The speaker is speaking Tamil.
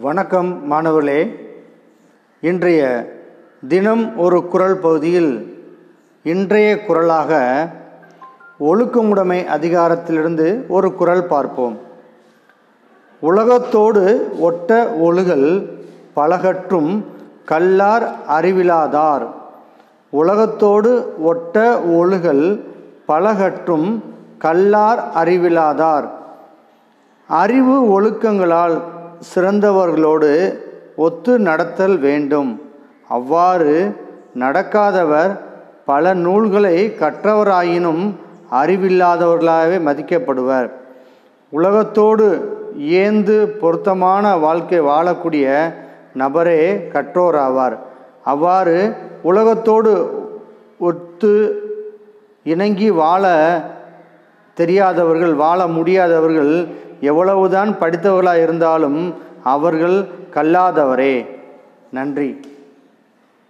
வணக்கம் மாணவர்களே. இன்றைய தினம் ஒரு குரல் பகுதியில் இன்றைய குரலாக ஒழுக்கமுடைமை அதிகாரத்திலிருந்து ஒரு குரல் பார்ப்போம். உலகத்தோடு ஒட்ட ஒழுகல் பலகற்றும் கல்லார் அறிவிலாதார். உலகத்தோடு ஒட்ட ஒழுகல் பலகற்றும் கல்லார் அறிவிலாதார். அறிவு ஒழுக்கங்களால் சிறந்தவர்களோடு ஒத்து நடத்தல் வேண்டும். அவ்வாறு நடக்காதவர் பல நூல்களை கற்றவராயினும் அறிவில்லாதவர்களாகவே மதிக்கப்படுவர். உலகத்தோடு ஏந்து பொருத்தமான வாழ்க்கை வாழக்கூடிய நபரே கற்றோராவார் அவ்வாறு உலகத்தோடு ஒத்து இணங்கி வாழ தெரியாதவர்கள் வாழ முடியாதவர்கள் எவ்வளவுதான் படித்தவர்களாக இருந்தாலும் அவர்கள் கல்லாதவரே. நன்றி.